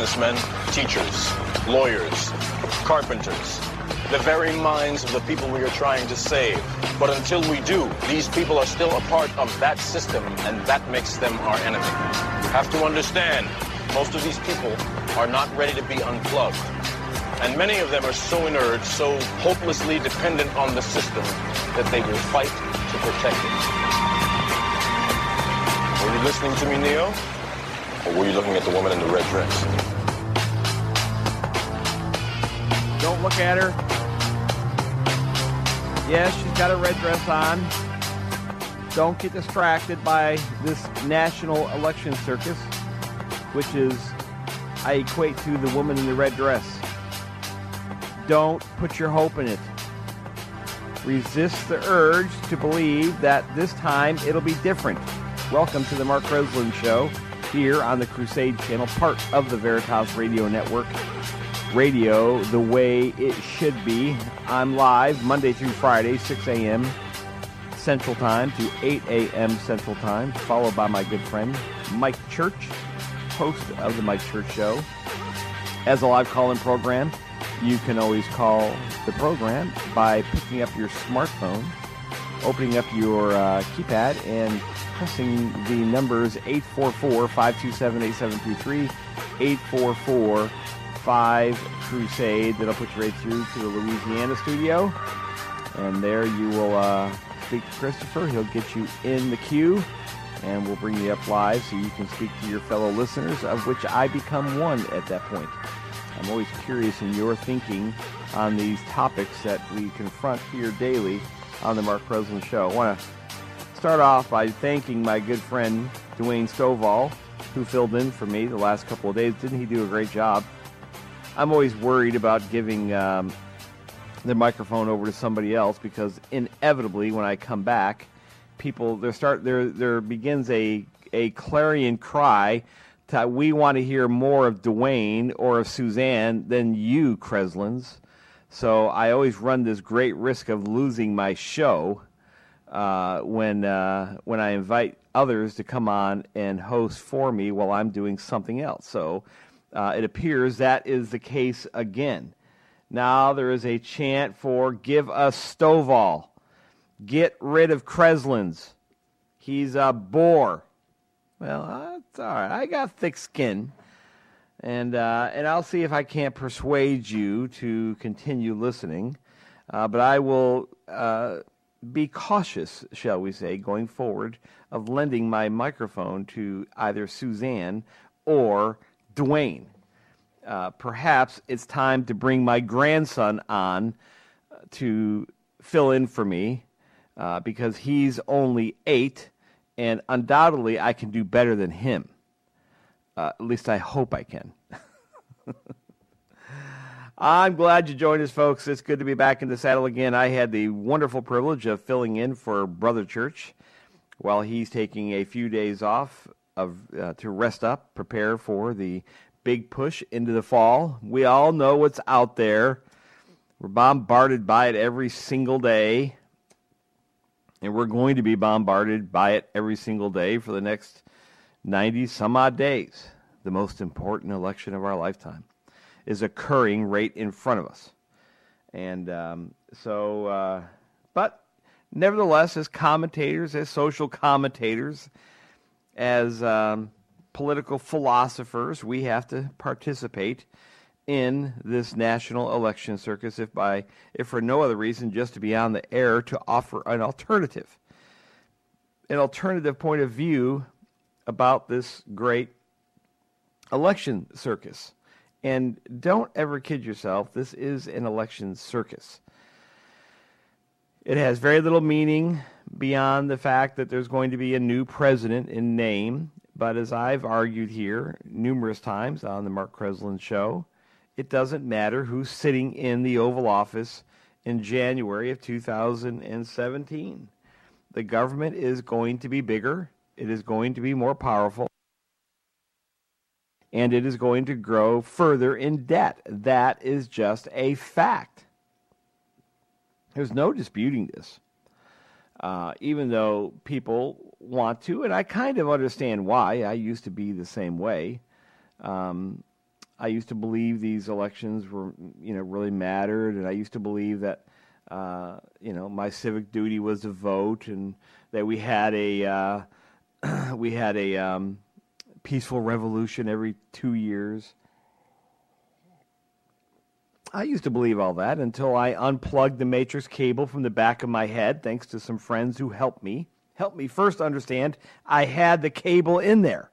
Businessmen, teachers, lawyers, carpenters, the very minds of the people we are trying to save. But until we do, these people are still a part of that system, and that makes them our enemy. You have to understand, most of these people are not ready to be unplugged. And many of them are so inert, so hopelessly dependent on the system, that they will fight to protect it. Are you listening to me, Neo? Or were you looking at the woman in the red dress? Don't look at her. Yes, she's got a red dress on. Don't get distracted by this national election circus, which is, I equate to the woman in the red dress. Don't put your hope in it. Resist the urge to believe that this time it'll be different. Welcome to the Mark Kreslins Show here on the Crusade Channel, part of the Veritas Radio Network radio the way it should be. I'm live Monday through Friday, 6 a.m. Central Time to 8 a.m. Central Time, followed by my good friend Mike Church, host of the Mike Church Show. As a live call-in program, you can always call the program by picking up your smartphone, opening up your uh, keypad, and pressing the numbers 844-527-8723, 844 5 Crusade. That'll put you right through to the Louisiana studio. And there you will uh, speak to Christopher. He'll get you in the queue and we'll bring you up live so you can speak to your fellow listeners, of which I become one at that point. I'm always curious in your thinking on these topics that we confront here daily on the Mark Kreslins Show. I want to start off by thanking my good friend Dwayne Stovall, who filled in for me the last couple of days. Didn't he do a great job? I'm always worried about giving um, the microphone over to somebody else because inevitably, when I come back, people there start there there begins a a clarion cry that we want to hear more of Dwayne or of Suzanne than you, Kreslins. So I always run this great risk of losing my show uh, when uh, when I invite others to come on and host for me while I'm doing something else. So uh, it appears that is the case again. Now there is a chant for give us Stovall. Get rid of Kreslins. He's a bore. Well, that's all right. I got thick skin. And, uh, and I'll see if I can't persuade you to continue listening. Uh, but I will uh, be cautious, shall we say, going forward, of lending my microphone to either Suzanne or Dwayne. Uh, perhaps it's time to bring my grandson on uh, to fill in for me uh, because he's only eight, and undoubtedly I can do better than him. Uh, at least I hope I can. I'm glad you joined us, folks. It's good to be back in the saddle again. I had the wonderful privilege of filling in for Brother Church while he's taking a few days off of uh, to rest up, prepare for the big push into the fall. We all know what's out there. We're bombarded by it every single day. And we're going to be bombarded by it every single day for the next 90 some odd days. The most important election of our lifetime is occurring right in front of us. And um, so, uh, but nevertheless, as commentators, as social commentators, as um, political philosophers, we have to participate in this national election circus, if by if for no other reason, just to be on the air to offer an alternative, an alternative point of view about this great election circus. And don't ever kid yourself, this is an election circus. It has very little meaning beyond the fact that there's going to be a new president in name but as I've argued here numerous times on the Mark Kreslins show, it doesn't matter who's sitting in the Oval Office in January of 2017. The government is going to be bigger, it is going to be more powerful, and it is going to grow further in debt. That is just a fact. There's no disputing this. uh, even though people want to, and I kind of understand why. I used to be the same way. Um, I used to believe these elections were, you know, really mattered, and I used to believe that, uh, you know, my civic duty was to vote, and that we had a uh, we had a um, peaceful revolution every two years. I used to believe all that until I unplugged the matrix cable from the back of my head, thanks to some friends who helped me. Helped me first understand I had the cable in there.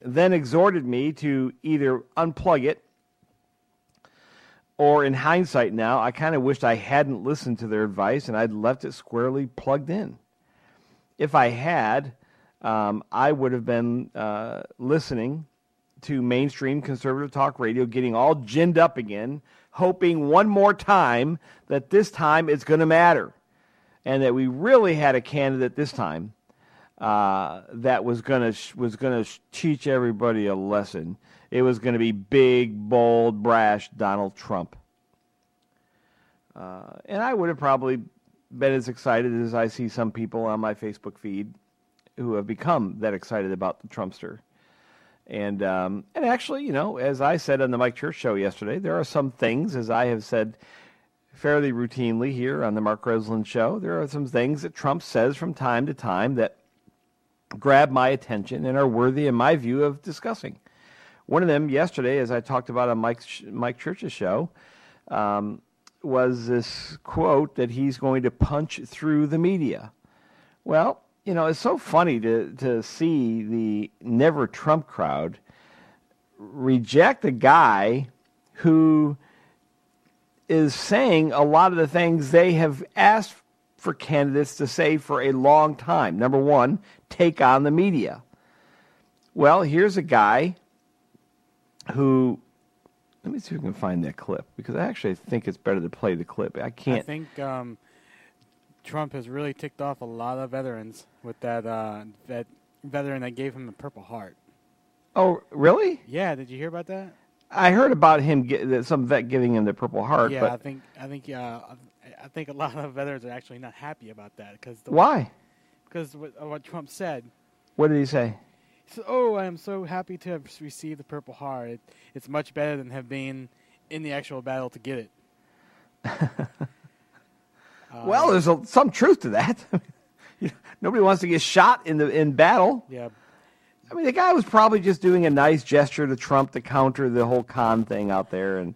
Then exhorted me to either unplug it or, in hindsight now, I kind of wished I hadn't listened to their advice and I'd left it squarely plugged in. If I had, um, I would have been uh, listening to mainstream conservative talk radio, getting all ginned up again, hoping one more time that this time it's going to matter, and that we really had a candidate this time uh, that was going to was going to teach everybody a lesson. It was going to be big, bold, brash Donald Trump, uh, and I would have probably been as excited as I see some people on my Facebook feed who have become that excited about the Trumpster. And um, and actually, you know, as I said on the Mike Church show yesterday, there are some things, as I have said fairly routinely here on the Mark Kreslins show, there are some things that Trump says from time to time that grab my attention and are worthy, in my view, of discussing. One of them yesterday, as I talked about on Mike Mike Church's show, um, was this quote that he's going to punch through the media. Well, you know, it's so funny to, to see the Never Trump crowd reject a guy who is saying a lot of the things they have asked for candidates to say for a long time. Number one, take on the media. Well, here's a guy who. Let me see if we can find that clip because I actually think it's better to play the clip. I can't. I think um, Trump has really ticked off a lot of veterans with that uh, that veteran that gave him the Purple Heart. Oh, really? Yeah. Did you hear about that? I heard about him get, some vet giving him the Purple Heart. Yeah, I think I think uh, I think a lot of veterans are actually not happy about that because why? Because what, what Trump said. What did he say? "Oh, I am so happy to have received the Purple Heart. It, it's much better than have been in the actual battle to get it." Uh, well, there's a, some truth to that. Nobody wants to get shot in the in battle. Yeah. I mean, the guy was probably just doing a nice gesture to Trump to counter the whole Khan thing out there, and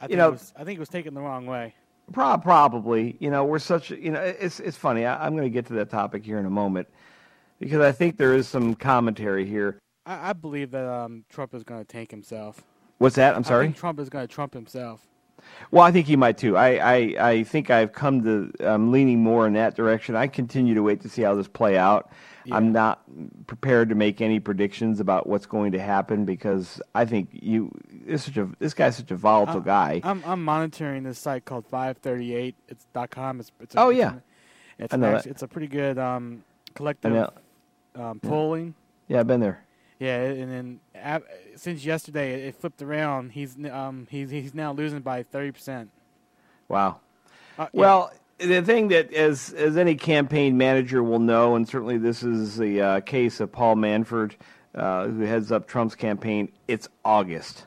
I you know, was, I think it was taken the wrong way. Pro- probably, you know, we're such, you know, it's it's funny. I, am going to get to that topic here in a moment because I think there is some commentary here. I, I believe that um, Trump is going to tank himself. What's that? I'm sorry. Trump is going to Trump himself. Well, I think he might too. I, I, I think I've come to I'm leaning more in that direction. I continue to wait to see how this play out. Yeah. I'm not prepared to make any predictions about what's going to happen because I think you this such a this guy's such a volatile I, guy. I'm I'm monitoring this site called 538. It's dot com. It's, it's a, oh yeah. It's, actually, it's a pretty good um, collective um, polling. Yeah, I've been there. Yeah, and then since yesterday it flipped around. He's um he's he's now losing by thirty percent. Wow. Uh, well, yeah. the thing that as as any campaign manager will know, and certainly this is the uh, case of Paul Manafort, uh, who heads up Trump's campaign. It's August.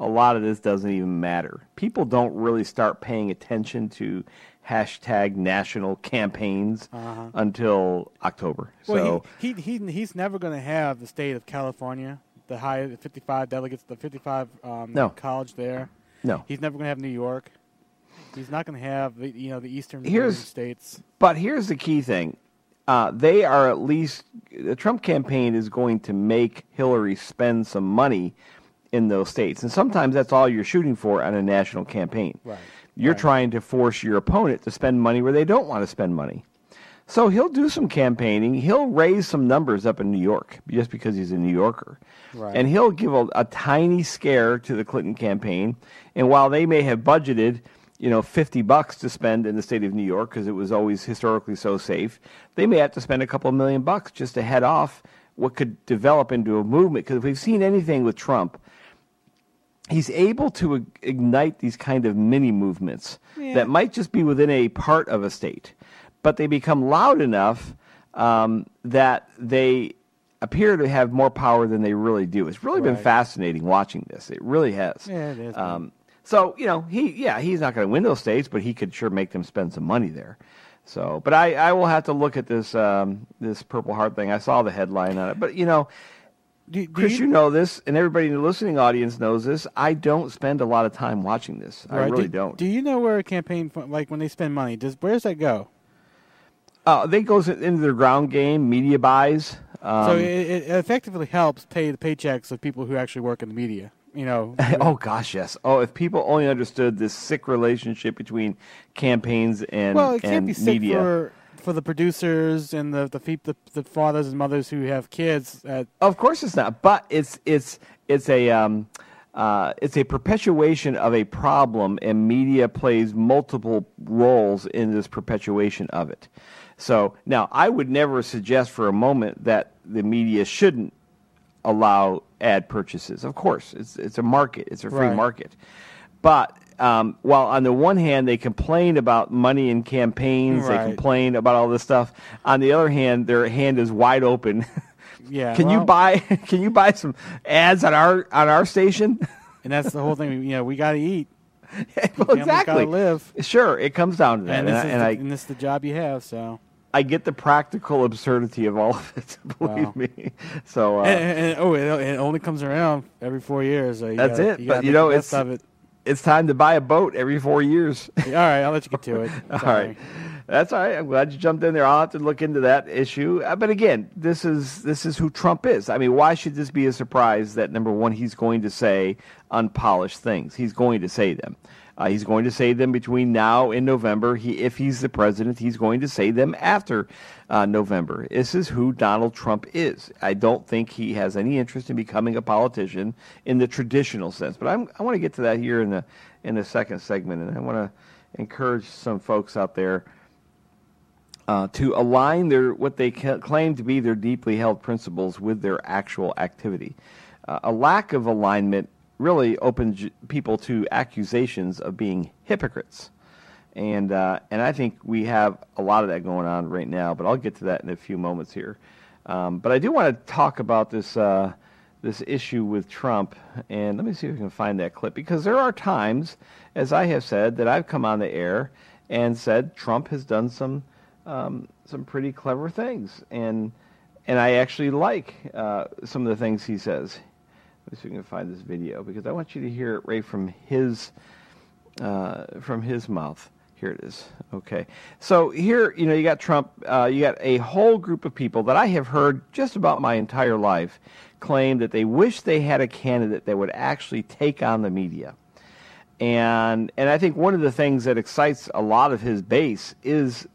A lot of this doesn't even matter. People don't really start paying attention to hashtag national campaigns uh-huh. until October. Well, so he, he, he he's never going to have the state of California, the high 55 delegates, the 55 um, no. college there. No, he's never going to have New York. He's not going to have the you know the eastern here's, states. But here's the key thing: uh, they are at least the Trump campaign is going to make Hillary spend some money in those states, and sometimes that's all you're shooting for on a national campaign. Right. You're right. trying to force your opponent to spend money where they don't want to spend money. So he'll do some campaigning. He'll raise some numbers up in New York just because he's a New Yorker. Right. And he'll give a, a tiny scare to the Clinton campaign. And while they may have budgeted, you know, 50 bucks to spend in the state of New York because it was always historically so safe, they may have to spend a couple of million bucks just to head off what could develop into a movement. Because if we've seen anything with Trump, he's able to ignite these kind of mini movements Yeah. that might just be within a part of a state, but they become loud enough um, that they appear to have more power than they really do. It's really been fascinating watching this. It really has. Yeah, it is, Um, so you know, he yeah, he's not going to win those states, but he could sure make them spend some money there. So, but I, I will have to look at this um, this Purple Heart thing. I saw the headline on it, but you know, Do, do Chris, you, know this, and everybody in the listening audience knows this. I don't spend a lot of time watching this. I really do, don't. Do you know where a campaign like when they spend money, does where does that go? uh, they goes into their ground game, media buys. Um, so it, it effectively helps pay the paychecks of people who actually work in the media. You know. oh gosh, yes. Oh, if people only understood this sick relationship between campaigns and well, it can't and be sick media. for for the producers and the the, fe- the the fathers and mothers who have kids. At, Of course, it's not. But it's it's it's a um, uh, it's a perpetuation of a problem, and media plays multiple roles in this perpetuation of it. So now, I would never suggest for a moment that the media shouldn't allow ad purchases. Of course, it's it's a market. It's a free Right. market. But um, while on the one hand they complain about money in campaigns, they complain about all this stuff. On the other hand, their hand is wide open. yeah. Can you buy? Can you buy some ads on our on our station? And that's the whole thing. You know, we got to eat. well, exactly. live. Sure, it comes down to that, And and, this, I, and the, I, and this is the job you have. So. I get the practical absurdity of all of it. Believe Wow. me. So uh, and, and- oh, it, it only comes around every four years. So That's gotta, it, You but you know, it's- it. It's time to buy a boat every four years. All right, I'll let you get to it. all right. That's all right. I'm glad you jumped in there. I'll have to look into that issue. Uh, but again, this is this is who Trump is. I mean, why should this be a surprise that number one, he's going to say unpolished things. He's going to say them. Uh, he's going to say them between now and November. He, if he's the president, he's going to say them after uh, November. This is who Donald Trump is. I don't think he has any interest in becoming a politician in the traditional sense. But I'm, I want to get to that here in the in the second segment, and I want to encourage some folks out there uh, to align their what they ca- claim to be their deeply held principles with their actual activity. Uh, a lack of alignment really opens people to accusations of being hypocrites, and uh, and I think we have a lot of that going on right now. But I'll get to that in a few moments here. Um, but I do want to talk about this uh, this issue with Trump, and let me see if I can find that clip because there are times, as I have said, that I've come on the air and said Trump has done some um, some pretty clever things, and and I actually like uh, some of the things he says. If we can find this video because I want you to hear it right from his uh, from his mouth. Here it is. Okay, so here you know you got Trump. Uh, you got a whole group of people that I have heard just about my entire life claim that they wish they had a candidate that would actually take on the media and and I think one of the things that excites a lot of his base is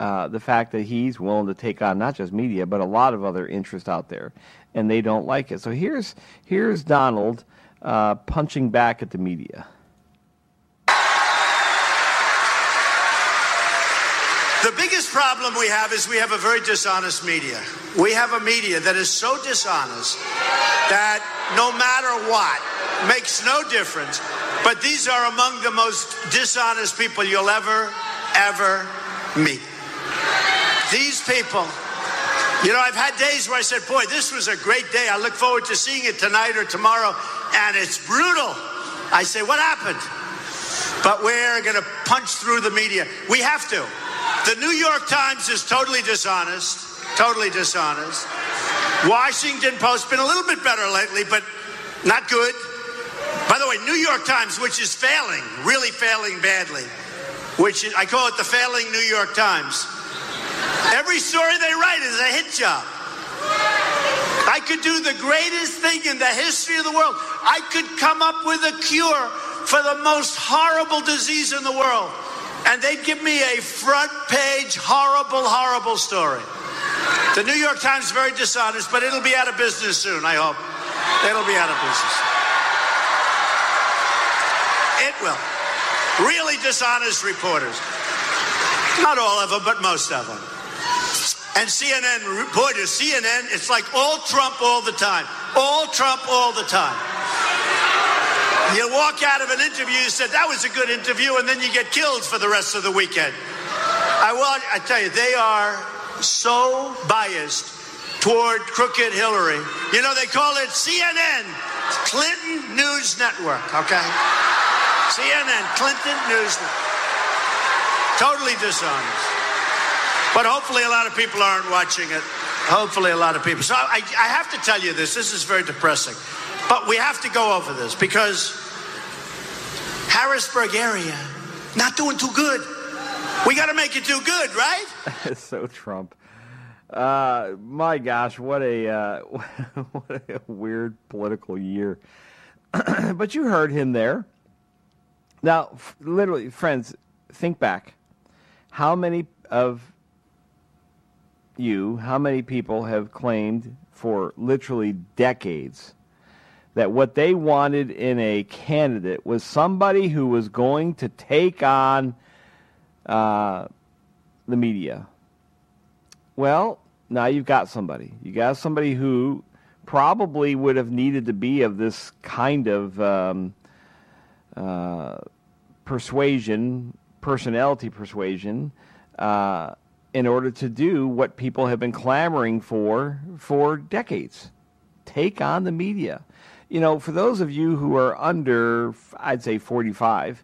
uh, the fact that he's willing to take on not just media but a lot of other interests out there, and they don't like it. So here's here's Donald uh, punching back at the media. The biggest problem we have is we have a very dishonest media. We have a media that is so dishonest that no matter what, makes no difference. But these are among the most dishonest people you'll ever, ever meet. These people, you know, I've had days where I said, boy, this was a great day. I look forward to seeing it tonight or tomorrow, and it's brutal. I say, what happened? But we're going to punch through the media. We have to. The New York Times is totally dishonest, totally dishonest. Washington Post been a little bit better lately, but not good. By the way, New York Times, which is failing, really failing badly, which is, I call it the failing New York Times. Every story they write is a hit job. I could do the greatest thing in the history of the world. I could come up with a cure for the most horrible disease in the world. And they'd give me a front page, horrible, horrible story. The New York Times is very dishonest, but it'll be out of business soon, I hope. It'll be out of business. It will. Really dishonest reporters. Not all of them, but most of them. And CNN, reporters, CNN, it's like all Trump all the time. All Trump all the time. You walk out of an interview, you said that was a good interview, and then you get killed for the rest of the weekend. I want, I tell you, they are so biased toward crooked Hillary. You know, they call it CNN, Clinton News Network, okay? CNN, Clinton News Network. Totally dishonest. But hopefully a lot of people aren't watching it. Hopefully a lot of people. So I, I have to tell you this. This is very depressing. But we have to go over this because Harrisburg area, not doing too good. We got to make it do good, right? so Trump. Uh, my gosh, what a uh, what a weird political year. but you heard him there. Now, f- literally, friends, think back. How many of you, how many people have claimed for literally decades that what they wanted in a candidate was somebody who was going to take on uh, the media? Well, now you've got somebody. You got somebody who probably would have needed to be of this kind of um, uh, persuasion, personality persuasion, uh, in order to do what people have been clamoring for for decades take on the media. You know, for those of you who are under, I'd say 45,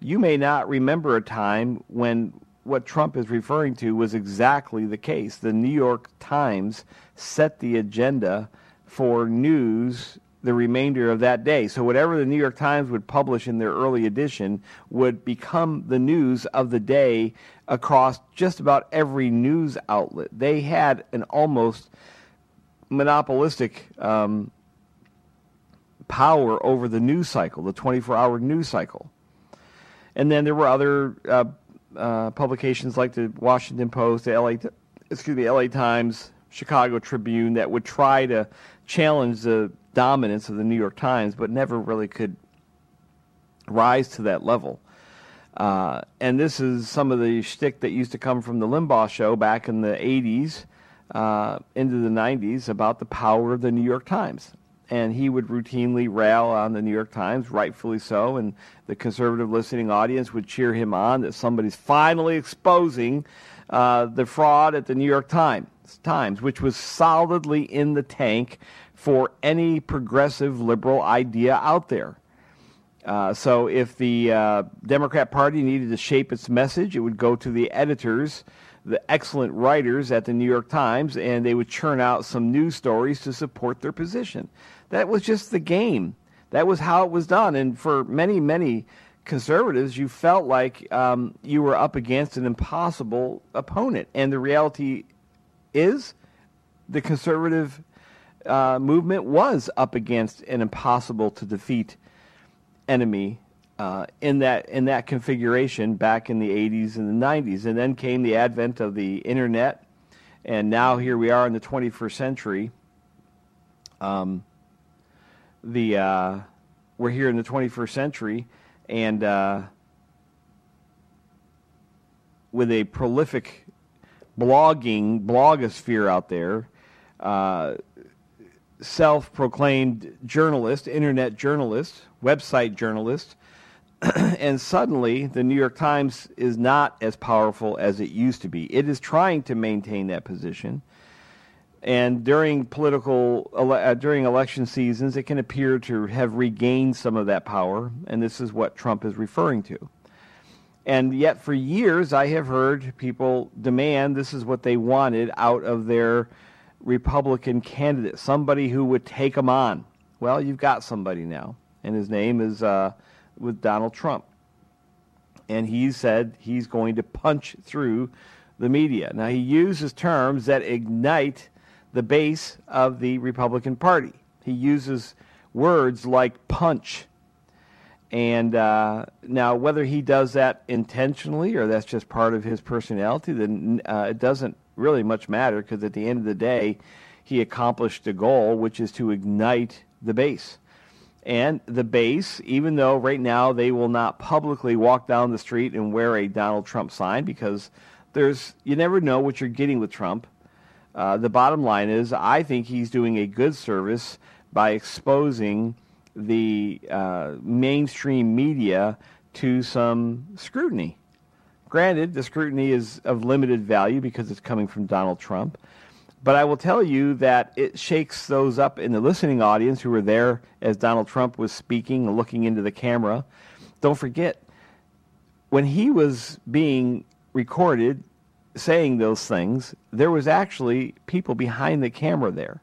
you may not remember a time when what Trump is referring to was exactly the case. The New York Times set the agenda for news the remainder of that day. So whatever the New York Times would publish in their early edition would become the news of the day across just about every news outlet. They had an almost monopolistic um, power over the news cycle, the 24-hour news cycle. And then there were other uh, uh, publications like the Washington Post, the LA, excuse me, LA Times, Chicago Tribune that would try to challenge the dominance of the New York Times, but never really could rise to that level. Uh, and this is some of the shtick that used to come from the Limbaugh show back in the 80s uh, into the 90s about the power of the New York Times. And he would routinely rail on the New York Times, rightfully so, and the conservative listening audience would cheer him on that somebody's finally exposing uh, the fraud at the New York Times, Times, which was solidly in the tank for any progressive liberal idea out there. Uh, so if the uh, Democrat Party needed to shape its message, it would go to the editors, the excellent writers at the New York Times, and they would churn out some news stories to support their position. That was just the game. That was how it was done. And for many, many conservatives, you felt like um, you were up against an impossible opponent. And the reality is the conservative uh, movement was up against an impossible to defeat enemy uh, in that in that configuration back in the 80s and the 90s, and then came the advent of the internet, and now here we are in the 21st century. Um, the uh, we're here in the 21st century, and uh, with a prolific blogging blogosphere out there. Self proclaimed journalist, internet journalist, website journalist, and suddenly the New York Times is not as powerful as it used to be. It is trying to maintain that position. And during political, uh, during election seasons, it can appear to have regained some of that power, and this is what Trump is referring to. And yet, for years, I have heard people demand this is what they wanted out of their Republican candidate, somebody who would take him on. Well, you've got somebody now, and his name is uh, with Donald Trump. And he said he's going to punch through the media. Now, he uses terms that ignite the base of the Republican Party. He uses words like punch. And uh, now, whether he does that intentionally or that's just part of his personality, then uh, it doesn't really much matter because at the end of the day, he accomplished the goal, which is to ignite the base. And the base, even though right now they will not publicly walk down the street and wear a Donald Trump sign because there's you never know what you're getting with Trump. Uh, the bottom line is, I think he's doing a good service by exposing the uh, mainstream media to some scrutiny. Granted, the scrutiny is of limited value because it's coming from Donald Trump. But I will tell you that it shakes those up in the listening audience who were there as Donald Trump was speaking looking into the camera. Don't forget, when he was being recorded saying those things, there was actually people behind the camera there.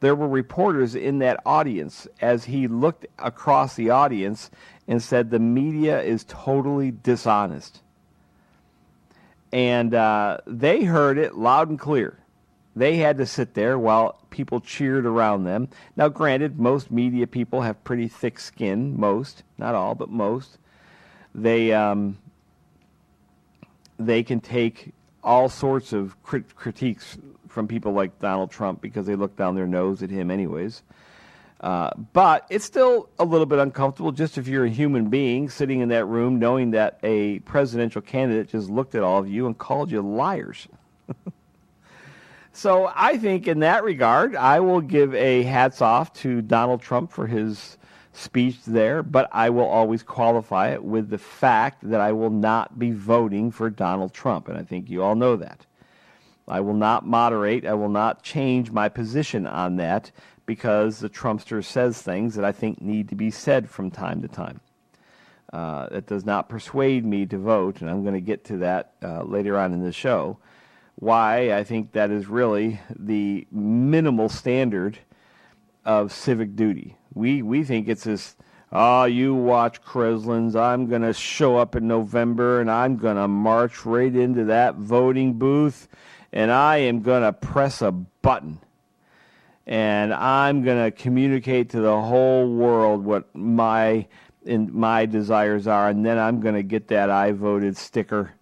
There were reporters in that audience as he looked across the audience and said, The media is totally dishonest. And uh, they heard it loud and clear. They had to sit there while people cheered around them. Now, granted, most media people have pretty thick skin, most, not all, but most. They, um, they can take all sorts of crit- critiques from people like Donald Trump because they look down their nose at him, anyways. Uh, but it's still a little bit uncomfortable just if you're a human being sitting in that room knowing that a presidential candidate just looked at all of you and called you liars. so I think in that regard, I will give a hats off to Donald Trump for his speech there, but I will always qualify it with the fact that I will not be voting for Donald Trump. And I think you all know that. I will not moderate. I will not change my position on that because the Trumpster says things that I think need to be said from time to time. Uh, it does not persuade me to vote, and I'm going to get to that uh, later on in the show. Why I think that is really the minimal standard of civic duty. We we think it's this. Oh, you watch Kreslins. I'm going to show up in November, and I'm going to march right into that voting booth, and I am going to press a button and I'm going to communicate to the whole world what my in my desires are, and then I'm going to get that I voted sticker,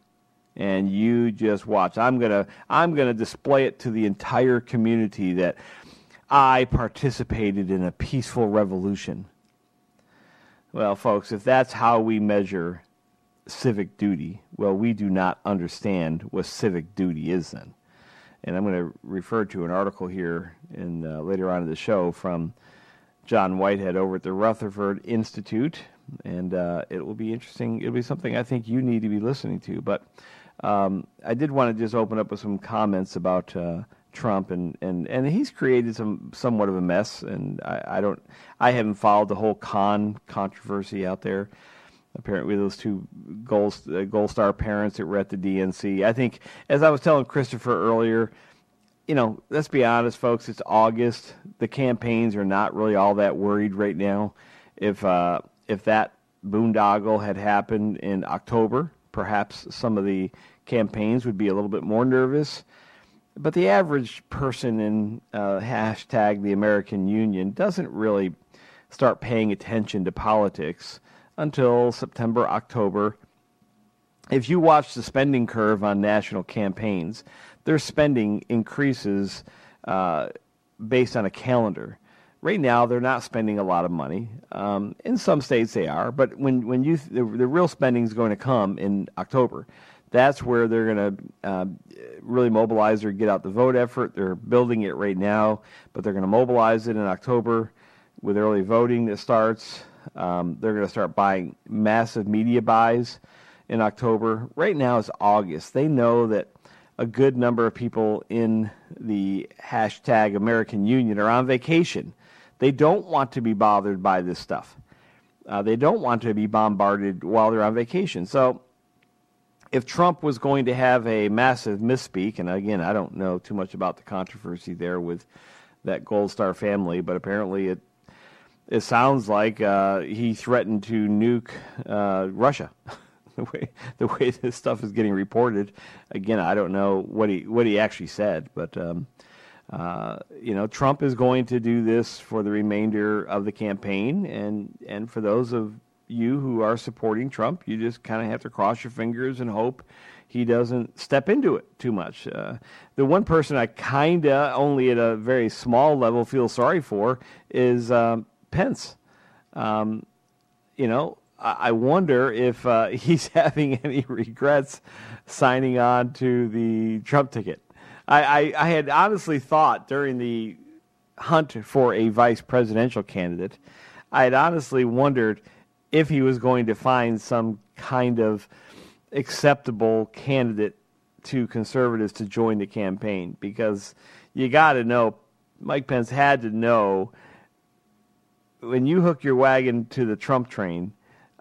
and you just watch. I'm gonna I'm gonna display it to the entire community that I participated in a peaceful revolution. Well, folks, if that's how we measure civic duty, well, we do not understand what civic duty is then and I'm going to refer to an article here in uh, later on in the show from John Whitehead over at the Rutherford Institute, and uh, it will be interesting. It'll be something I think you need to be listening to. But um, I did want to just open up with some comments about uh, Trump, and, and, and he's created some somewhat of a mess, and I, I don't I haven't followed the whole Khan controversy out there apparently those two gold, uh, gold star parents that were at the DNC. I think, as I was telling Christopher earlier, you know, let's be honest, folks. It's August. The campaigns are not really all that worried right now. If uh, if that boondoggle had happened in October, perhaps some of the campaigns would be a little bit more nervous. But the average person in uh, hashtag the American Union doesn't really start paying attention to politics until September, October. If you watch the spending curve on national campaigns, their spending increases uh, based on a calendar. Right now, they're not spending a lot of money. Um, in some states, they are, but when when you the, the real spending is going to come in October. That's where they're going to uh, really mobilize or get out the vote effort. They're building it right now, but they're going to mobilize it in October with early voting that starts. Um, they're going to start buying massive media buys in October. Right now it's August. They know that a good number of people in the hashtag American Union are on vacation. They don't want to be bothered by this stuff. Uh, they don't want to be bombarded while they're on vacation. So, if Trump was going to have a massive misspeak, and again, I don't know too much about the controversy there with that Gold Star family, but apparently it it sounds like uh, he threatened to nuke uh, Russia. the way the way this stuff is getting reported, again, I don't know what he what he actually said, but um, uh, you know, Trump is going to do this for the remainder of the campaign, and and for those of you who are supporting Trump, you just kind of have to cross your fingers and hope he doesn't step into it too much. Uh, the one person I kind of only at a very small level feel sorry for is um, Pence. Um, you know, I, wonder if uh, he's having any regrets signing on to the Trump ticket. I, I, I had honestly thought during the hunt for a vice presidential candidate, I had honestly wondered if he was going to find some kind of acceptable candidate to conservatives to join the campaign because you got to know Mike Pence had to know when you hook your wagon to the Trump train,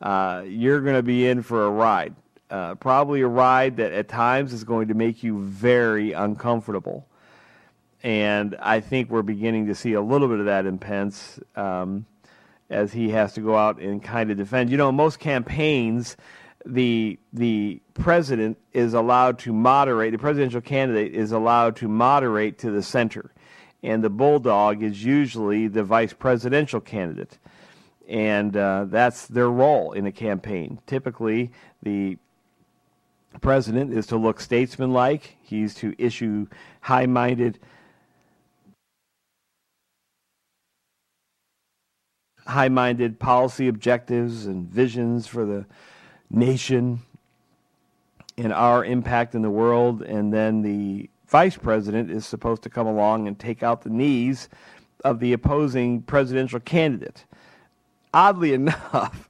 uh, you're going to be in for a ride. Uh, probably a ride that at times is going to make you very uncomfortable. And I think we're beginning to see a little bit of that in Pence um, as he has to go out and kind of defend. You know, most campaigns, the the president is allowed to moderate. The presidential candidate is allowed to moderate to the center, and the bulldog is usually the vice presidential candidate, and uh, that's their role in a campaign. Typically, the president is to look statesmanlike. He's to issue high-minded. high-minded policy objectives and visions for the nation and our impact in the world and then the vice president is supposed to come along and take out the knees of the opposing presidential candidate. Oddly enough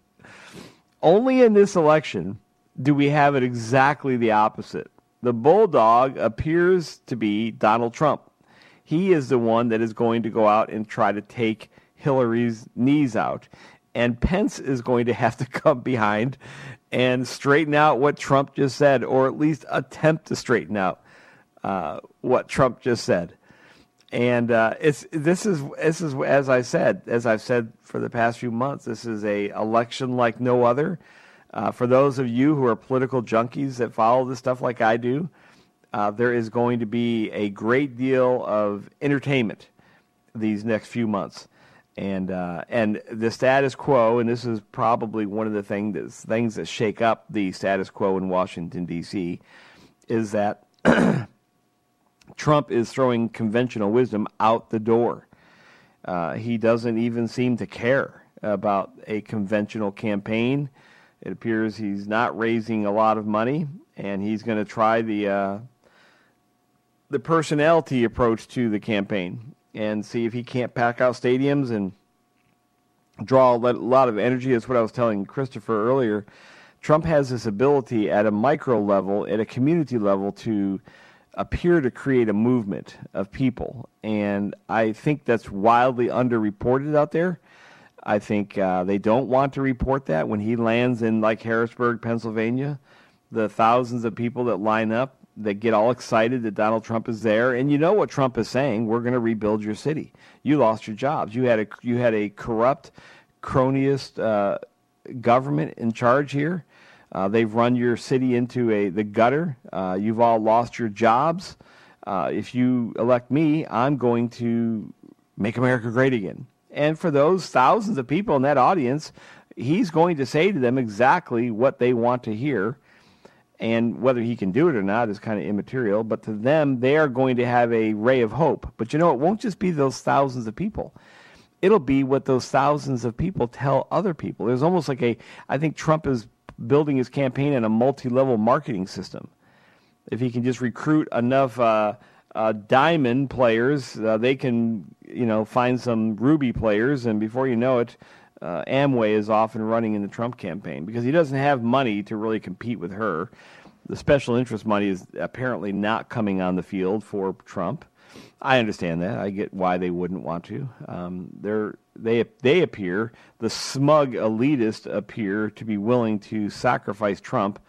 only in this election do we have it exactly the opposite. The bulldog appears to be Donald Trump. He is the one that is going to go out and try to take Hillary's knees out. And Pence is going to have to come behind and straighten out what Trump just said, or at least attempt to straighten out uh, what Trump just said. And uh, it's this is this is as I said, as I've said for the past few months, this is a election like no other. Uh, for those of you who are political junkies that follow this stuff like I do, uh, there is going to be a great deal of entertainment these next few months and uh, and the status quo, and this is probably one of the thing that, things that shake up the status quo in Washington D.C., is that Trump is throwing conventional wisdom out the door. Uh, he doesn't even seem to care about a conventional campaign. It appears he's not raising a lot of money, and he's going to try the uh, the personality approach to the campaign and see if he can't pack out stadiums and draw a lot of energy. That's what I was telling Christopher earlier. Trump has this ability at a micro level, at a community level, to appear to create a movement of people. And I think that's wildly underreported out there. I think uh, they don't want to report that when he lands in like Harrisburg, Pennsylvania. The thousands of people that line up that get all excited that Donald Trump is there, and you know what Trump is saying: "We're going to rebuild your city. You lost your jobs. You had a you had a corrupt, cronyist uh, government in charge here. Uh, they've run your city into a the gutter. Uh, you've all lost your jobs. Uh, if you elect me, I'm going to make America great again." And for those thousands of people in that audience, he's going to say to them exactly what they want to hear and whether he can do it or not is kind of immaterial. But to them, they are going to have a ray of hope. But you know, it won't just be those thousands of people. It'll be what those thousands of people tell other people. There's almost like a, I think Trump is building his campaign in a multi-level marketing system. If he can just recruit enough uh, uh, diamond players, uh, they can, you know, find some ruby players, and before you know it, uh, Amway is off and running in the Trump campaign because he doesn't have money to really compete with her. The special interest money is apparently not coming on the field for Trump. I understand that. I get why they wouldn't want to. Um, they're, they they appear the smug elitists appear to be willing to sacrifice Trump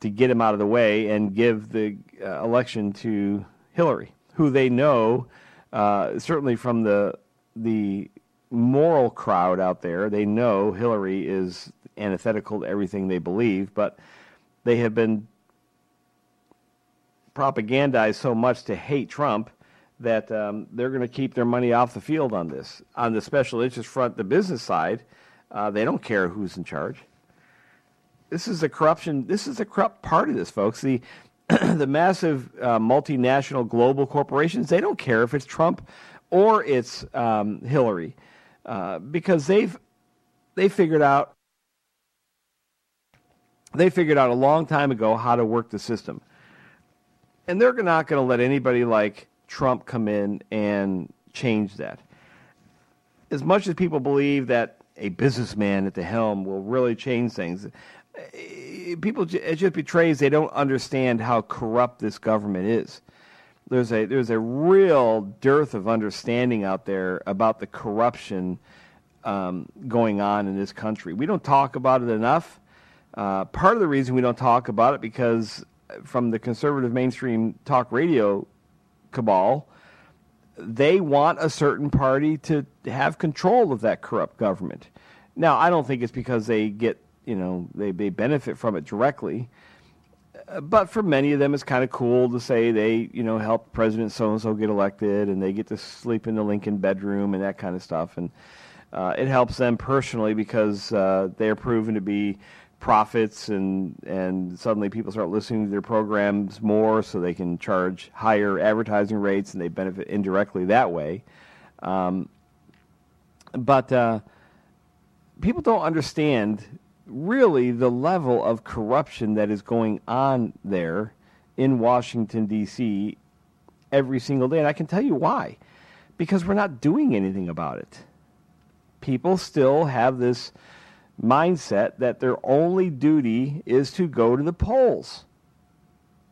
to get him out of the way and give the uh, election to Hillary, who they know uh, certainly from the the moral crowd out there. They know Hillary is antithetical to everything they believe, but they have been propagandized so much to hate Trump that um, they're going to keep their money off the field on this. On the special interest front, the business side, uh, they don't care who's in charge. This is the corruption. This is the corrupt part of this, folks. The the massive uh, multinational global corporations, they don't care if it's Trump or it's um, Hillary. Uh, because they've they figured out they figured out a long time ago how to work the system, and they're not going to let anybody like Trump come in and change that. As much as people believe that a businessman at the helm will really change things. Eh, people, it just betrays they don't understand how corrupt this government is. There's a there's a real dearth of understanding out there about the corruption um, going on in this country. We don't talk about it enough. Uh, part of the reason we don't talk about it because from the conservative mainstream talk radio cabal, they want a certain party to have control of that corrupt government. Now, I don't think it's because they get, you know, they, they benefit from it directly. Uh, but for many of them, it's kind of cool to say they, you know, helped President so and so get elected, and they get to sleep in the Lincoln bedroom and that kind of stuff. And uh, it helps them personally because uh, they're proven to be prophets and and suddenly people start listening to their programs more so they can charge higher advertising rates and they benefit indirectly that way. Um, but uh, people don't understand really the level of corruption that is going on there in Washington D.C. every single day. And I can tell you why. Because we're not doing anything about it. People still have this mindset that their only duty is to go to the polls.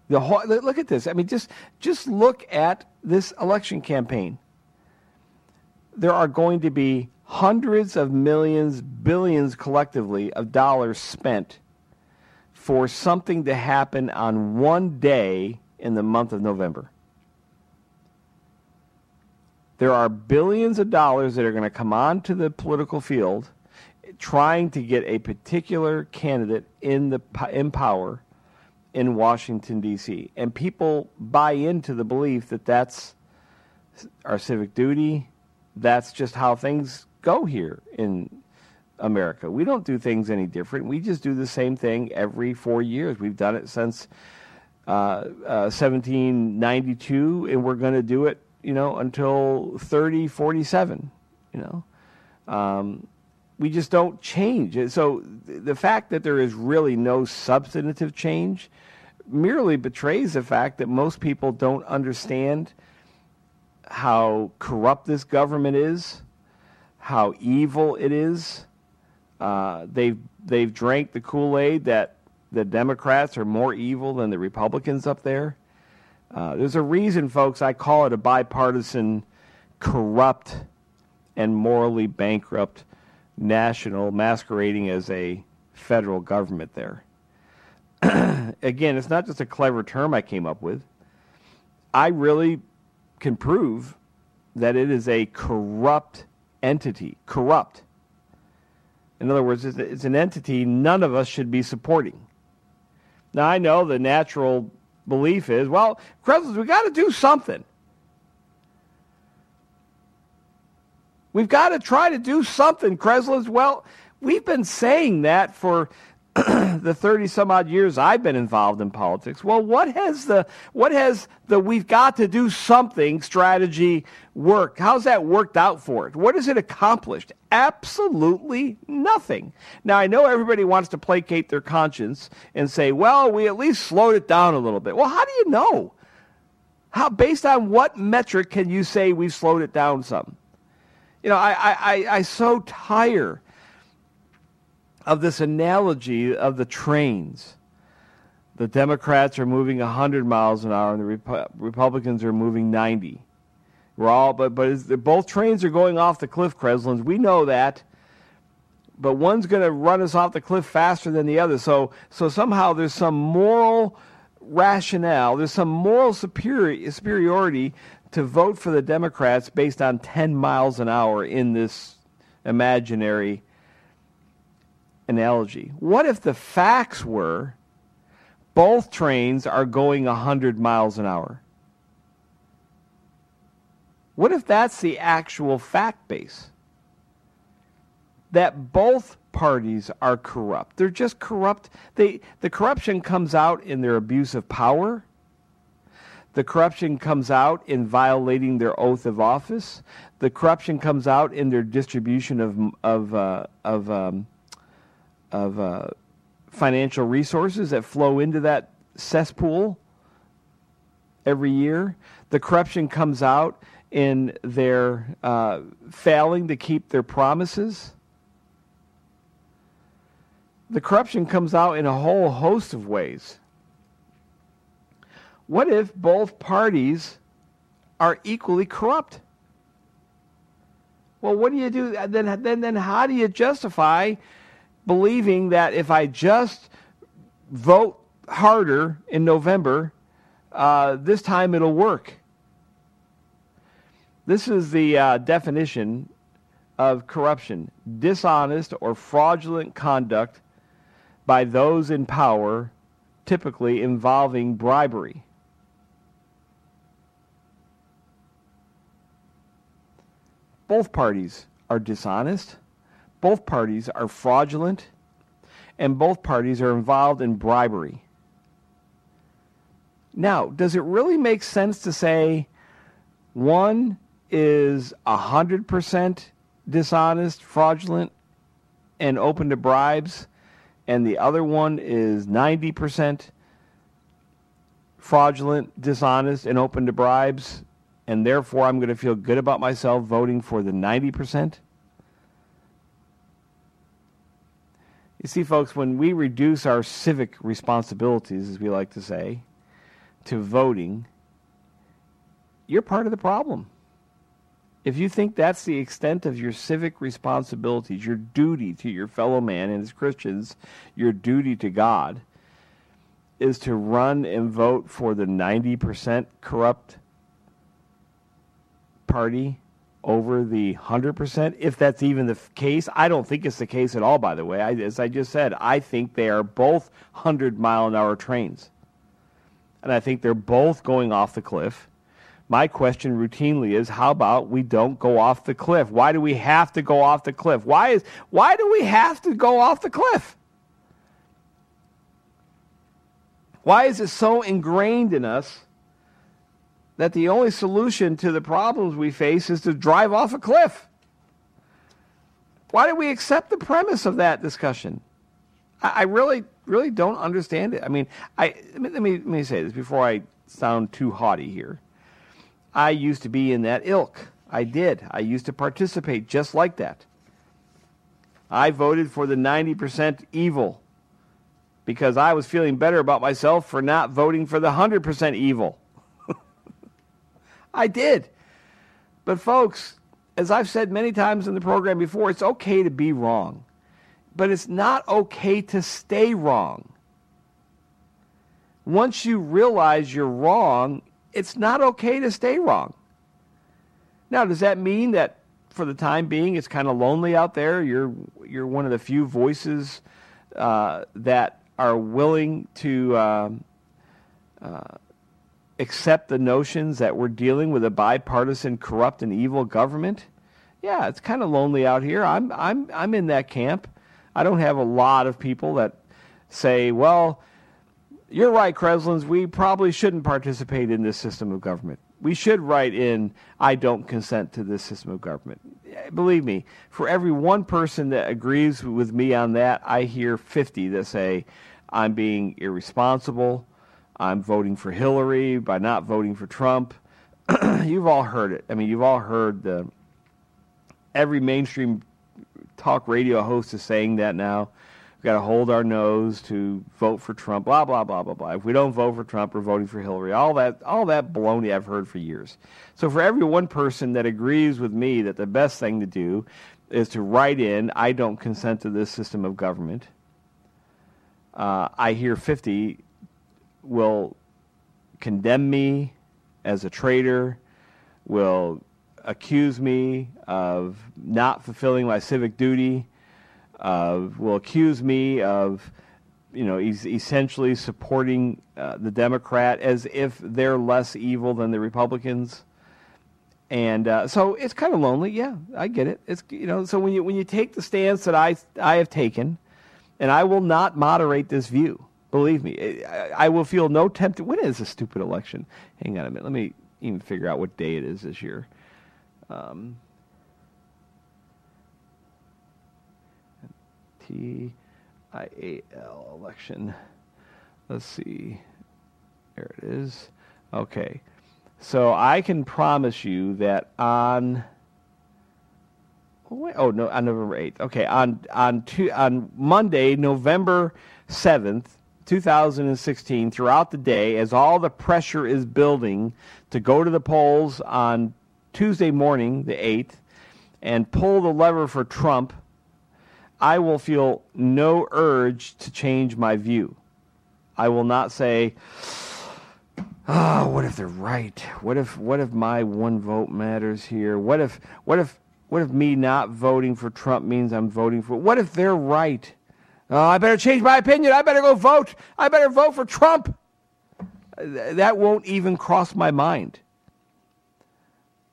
The whole, look at this. I mean, just just look at this election campaign. There are going to be hundreds of millions, billions collectively of dollars spent for something to happen on one day in the month of November. There are billions of dollars that are going to come onto the political field trying to get a particular candidate in the in power in Washington D.C. and people buy into the belief that that's our civic duty. That's just how things go here in America. We don't do things any different. We just do the same thing every four years. We've done it since uh, uh, 1792, and we're going to do it, you know, until 3047. You know, um, we just don't change. So the fact that there is really no substantive change merely betrays the fact that most people don't understand how corrupt this government is, how evil it is. Uh, they've they've drank the Kool Aid that the Democrats are more evil than the Republicans up there. Uh, there's a reason, folks. I call it a bipartisan, corrupt, and morally bankrupt national masquerading as a federal government there. Again, it's not just a clever term I came up with. I really can prove that it is a corrupt entity. Corrupt. In other words, it's an entity none of us should be supporting. Now, I know the natural belief is, well, Kreslins, we got to do something. We've got to try to do something, Kreslins. Well, we've been saying that for the 30 some odd years I've been involved in politics. Well, what has the what has the we've got to do something strategy worked? How's that worked out for it? What has it accomplished? Absolutely nothing. Now, I know everybody wants to placate their conscience and say, "Well, we at least slowed it down a little bit." Well, how do you know? How based on what metric can you say we've slowed it down some? You know, I, I, I, so tire of this analogy of the trains. The Democrats are moving 100 miles an hour, and the Repu- Republicans are moving 90. We're all, but but both trains are going off the cliff, Kreslins. We know that, but one's going to run us off the cliff faster than the other. So so somehow there's some moral rationale, there's some moral superior, superiority to vote for the Democrats based on 10 miles an hour in this imaginary analogy. What if the facts were both trains are going 100 miles an hour? What if that's the actual fact base? That both parties are corrupt. They're just corrupt. They, the corruption comes out in their abuse of power the corruption comes out in violating their oath of office. The corruption comes out in their distribution of of uh, of um, of uh, financial resources that flow into that cesspool every year. The corruption comes out in their uh, failing to keep their promises. the corruption comes out in a whole host of ways. What if both parties are equally corrupt? Well, what do you do then? Then, then how do you justify believing that if I just vote harder in November, uh, this time it'll work? This is the uh, definition of corruption dishonest or fraudulent conduct by those in power, typically involving bribery. Both parties are dishonest, both parties are fraudulent, and both parties are involved in bribery. Now, does it really make sense to say one is 100% dishonest, fraudulent, and open to bribes, and the other one is 90% fraudulent, dishonest, and open to bribes, and therefore I'm going to feel good about myself voting for the 90%? You see, folks, when we reduce our civic responsibilities, as we like to say, to voting, you're part of the problem. If you think that's the extent of your civic responsibilities, your duty to your fellow man, and as Christians, your duty to God, is to run and vote for the 90% corrupt party over the 100%, if that's even the case. I don't think it's the case at all, by the way. I, as I just said, I think they are both 100 mile an hour trains. And I think they're both going off the cliff my question routinely is how about we don't go off the cliff? Why do we have to go off the cliff? Why is why do we have to go off the cliff? Why is it so ingrained in us that the only solution to the problems we face is to drive off a cliff? Why do we accept the premise of that discussion? I, I really, really don't understand it. I mean, I let me let me say this before I sound too haughty here. I used to be in that ilk. I did. I used to participate just like that. I voted for the 90% evil because I was feeling better about myself for not voting for the 100% evil. I did. But, folks, as I've said many times in the program before, it's okay to be wrong. But it's not okay to stay wrong. Once you realize you're wrong, it's not okay to stay wrong. Now, does that mean that for the time being it's kind of lonely out there? You're you're one of the few voices uh, that are willing to uh, uh, accept the notions that we're dealing with a bipartisan, corrupt, and evil government. Yeah, it's kind of lonely out here. I'm I'm I'm in that camp. I don't have a lot of people that say, well you're right, Kreslins. We probably shouldn't participate in this system of government. We should write in, I don't consent to this system of government. Believe me, for every one person that agrees with me on that, I hear 50 that say, I'm being irresponsible. I'm voting for Hillary by not voting for Trump. you've all heard it. I mean, you've all heard the every mainstream talk radio host is saying that now. We've got to hold our nose to vote for Trump. Blah blah blah blah blah. If we don't vote for Trump, we're voting for Hillary. All that all that baloney I've heard for years. So for every one person that agrees with me that the best thing to do is to write in, I don't consent to this system of government. Uh, I hear 50 will condemn me as a traitor, will accuse me of not fulfilling my civic duty uh, will accuse me of, you know, he's essentially supporting uh, the Democrat as if they're less evil than the Republicans. And uh, so it's kind of lonely. Yeah, I get it. It's you know, so when you when you take the stance that I I have taken, and I will not moderate this view. Believe me, I, I will feel no tempted. When is a stupid election? Hang on a minute. Let me even figure out what day it is this year. Um, T I A L election. Let's see. There it is. Okay. So I can promise you that on Oh, oh no, on November eighth. Okay, on on two, on Monday, November seventh, two thousand and sixteen. Throughout the day, as all the pressure is building to go to the polls on Tuesday morning, the eighth, and pull the lever for Trump, I will feel no urge to change my view. I will not say, "Oh, what if they're right? What if what if my one vote matters here? What if what if what if me not voting for Trump means I'm voting for? What if they're right? Oh, I better change my opinion. I better go vote. I better vote for Trump. That won't even cross my mind.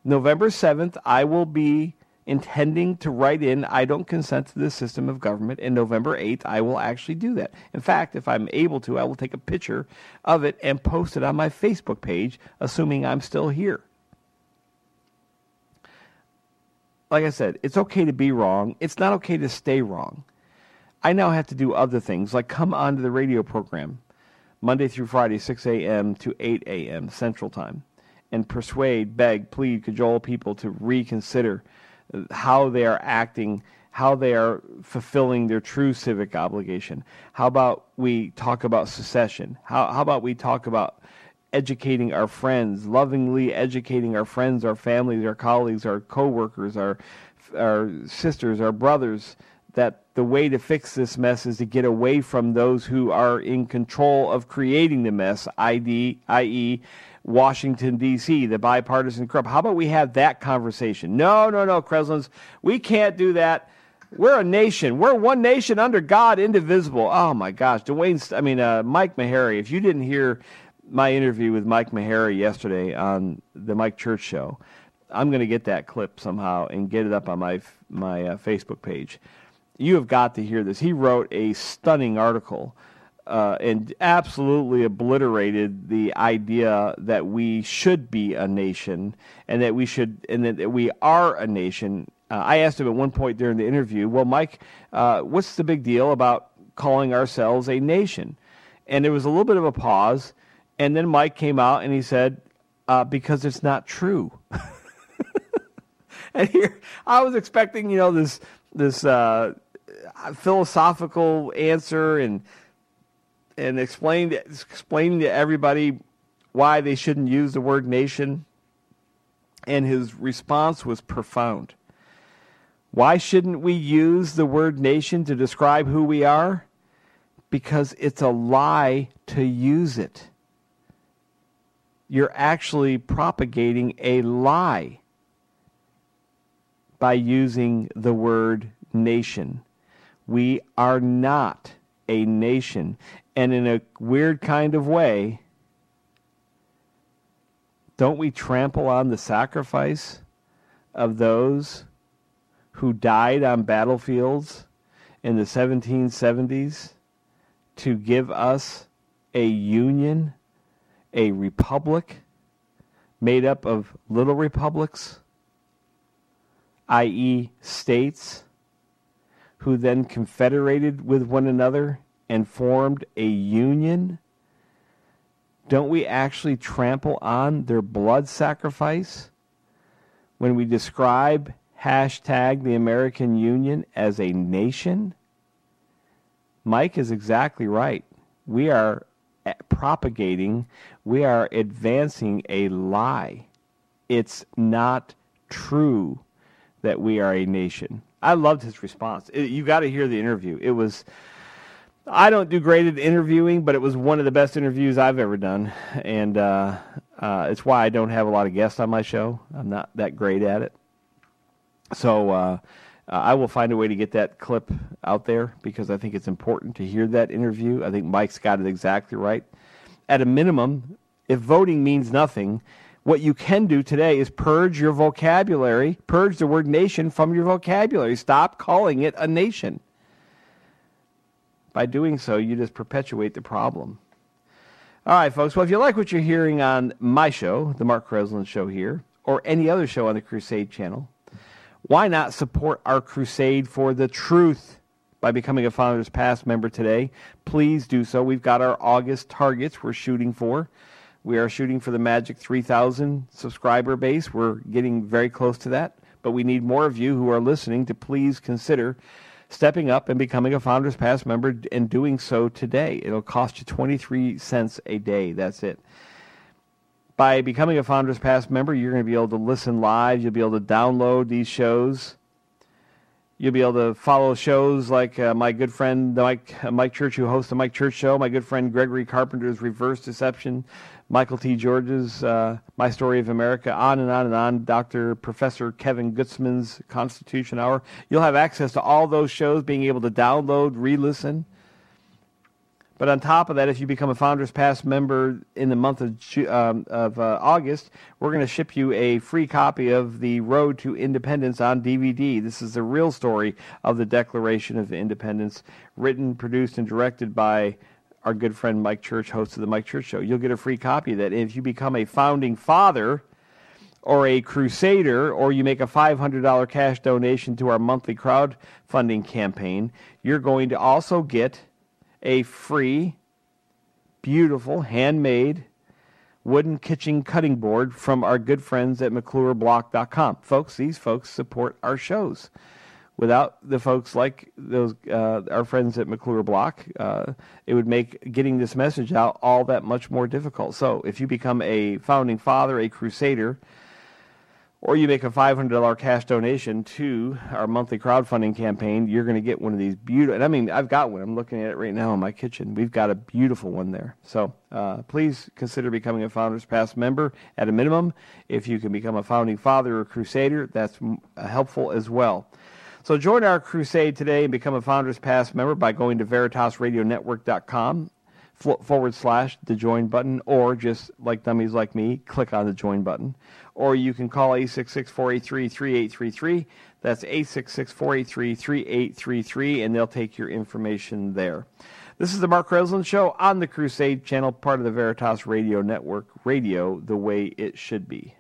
November 7th, I will be intending to write in, I don't consent to this system of government. And November 8th, I will actually do that. In fact, if I'm able to, I will take a picture of it and post it on my Facebook page, assuming I'm still here. like I said, it's okay to be wrong. It's not okay to stay wrong. I now have to do other things, like come onto the radio program Monday through Friday, 6 a.m. to 8 a.m. Central Time, and persuade, beg, plead, cajole people to reconsider uh, how they are acting, how they are fulfilling their true civic obligation. How about we talk about secession? How, how about we talk about educating our friends, lovingly educating our friends, our families, our colleagues, our coworkers, our our sisters, our brothers that the way to fix this mess is to get away from those who are in control of creating the mess, ID, i.e., Washington, D.C., the bipartisan corrupt. How about we have that conversation? No, no, no, Kreslins, we can't do that. We're a nation. We're one nation under God, indivisible. Oh my gosh, Dwayne. I mean, uh, Mike Maharrey. If you didn't hear my interview with Mike Maharrey yesterday on the Mike Church Show. I'm going to get that clip somehow and get it up on my my uh, Facebook page. You have got to hear this. He wrote a stunning article uh, and absolutely obliterated the idea that we should be a nation and that we should and that we are a nation. Uh, I asked him at one point during the interview, "Well, Mike, uh, what's the big deal about calling ourselves a nation?" And there was a little bit of a pause and then Mike came out and he said, uh, because it's not true. and here, I was expecting, you know, this this uh, philosophical answer and and explained explaining to everybody why they shouldn't use the word nation. And his response was profound. Why shouldn't we use the word nation to describe who we are? Because it's a lie to use it you're actually propagating a lie by using the word nation. We are not a nation. And in a weird kind of way, don't we trample on the sacrifice of those who died on battlefields in the 1770s to give us a union? a republic made up of little republics, i.e., states, who then confederated with one another and formed a union? Don't we actually trample on their blood sacrifice when we describe hashtag the American Union as a nation? Mike is exactly right. We are propagating, we are advancing a lie. It's not true that we are a nation. I loved his response. It, you got to hear the interview. It was. I don't do great at interviewing, but it was one of the best interviews I've ever done, and uh, uh, it's why I don't have a lot of guests on my show. I'm not that great at it. So uh, uh, I will find a way to get that clip out there because I think it's important to hear that interview. I think Mike's got it exactly right. At a minimum, if voting means nothing, what you can do today is purge your vocabulary, purge the word nation from your vocabulary. Stop calling it a nation. By doing so, you just perpetuate the problem. All right, folks. Well, if you like what you're hearing on my show, the Mark Kreslin Show here, or any other show on the Crusade Channel, why not support our crusade for the truth by becoming a Founders Pass member today? Please do so. We've got our August targets we're shooting for. We are shooting for the magic 3,000 subscriber base. We're getting very close to that. but we need more of you who are listening to please consider stepping up and becoming a Founders Pass member and doing so today. It'll cost you 23 cents a day. That's it. By becoming a Founders Pass member, you're going to be able to listen live. You'll be able to download these shows. You'll be able to follow shows like uh, my good friend Mike, uh, Mike Church, who hosts the Mike Church Show, my good friend Gregory Carpenter's Reverse Deception, Michael T. George's uh, My Story of America, on and on and on, Dr. Professor Kevin Gutzman's Constitution Hour. You'll have access to all those shows, being able to download, re listen. But on top of that, if you become a Founders Pass member in the month of, um, of uh, August, we're going to ship you a free copy of The Road to Independence on DVD. This is the real story of the Declaration of Independence, written, produced, and directed by our good friend Mike Church, host of The Mike Church Show. You'll get a free copy of that. if you become a founding father, or a crusader, or you make a $500 cash donation to our monthly crowdfunding campaign, you're going to also get a free, beautiful, handmade wooden kitchen cutting board from our good friends at McClureBlock.com. Folks, these folks support our shows. Without the folks like those, uh, our friends at McClure Block, uh, it would make getting this message out all that much more difficult. So, if you become a founding father, a crusader, or you make a $500 cash donation to our monthly crowdfunding campaign, you're going to get one of these beautiful. And I mean, I've got one. I'm looking at it right now in my kitchen. We've got a beautiful one there. So uh, please consider becoming a Founders Pass member at a minimum. If you can become a founding father or crusader, that's uh, helpful as well. So join our crusade today and become a Founders Pass member by going to VeritasRadioNetwork.com forward slash the join button, or just like dummies like me, click on the join button or you can call 866-483-3833. That's 866-483-3833, and they'll take your information there. This is the Mark Kreslins Show on the Crusade Channel, part of the Veritas Radio Network, radio the way it should be.